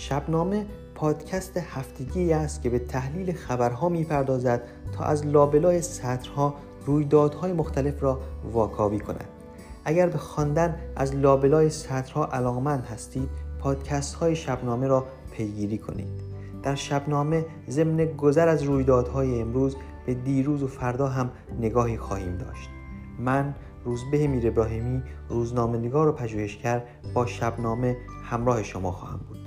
شبنامه پادکست هفتگی است که به تحلیل خبرها می‌پردازد تا از لابلای سطرها رویدادهای مختلف را واکاوی کند. اگر به خواندن از لابلای سطرها علاقمند هستید پادکست های شبنامه را پیگیری کنید. در شبنامه ضمن گذر از رویدادهای امروز به دیروز و فردا هم نگاهی خواهیم داشت. من روزبه میر ابراهیمی روزنامه نگار و پژوهشگر با شبنامه همراه شما خواهم بود.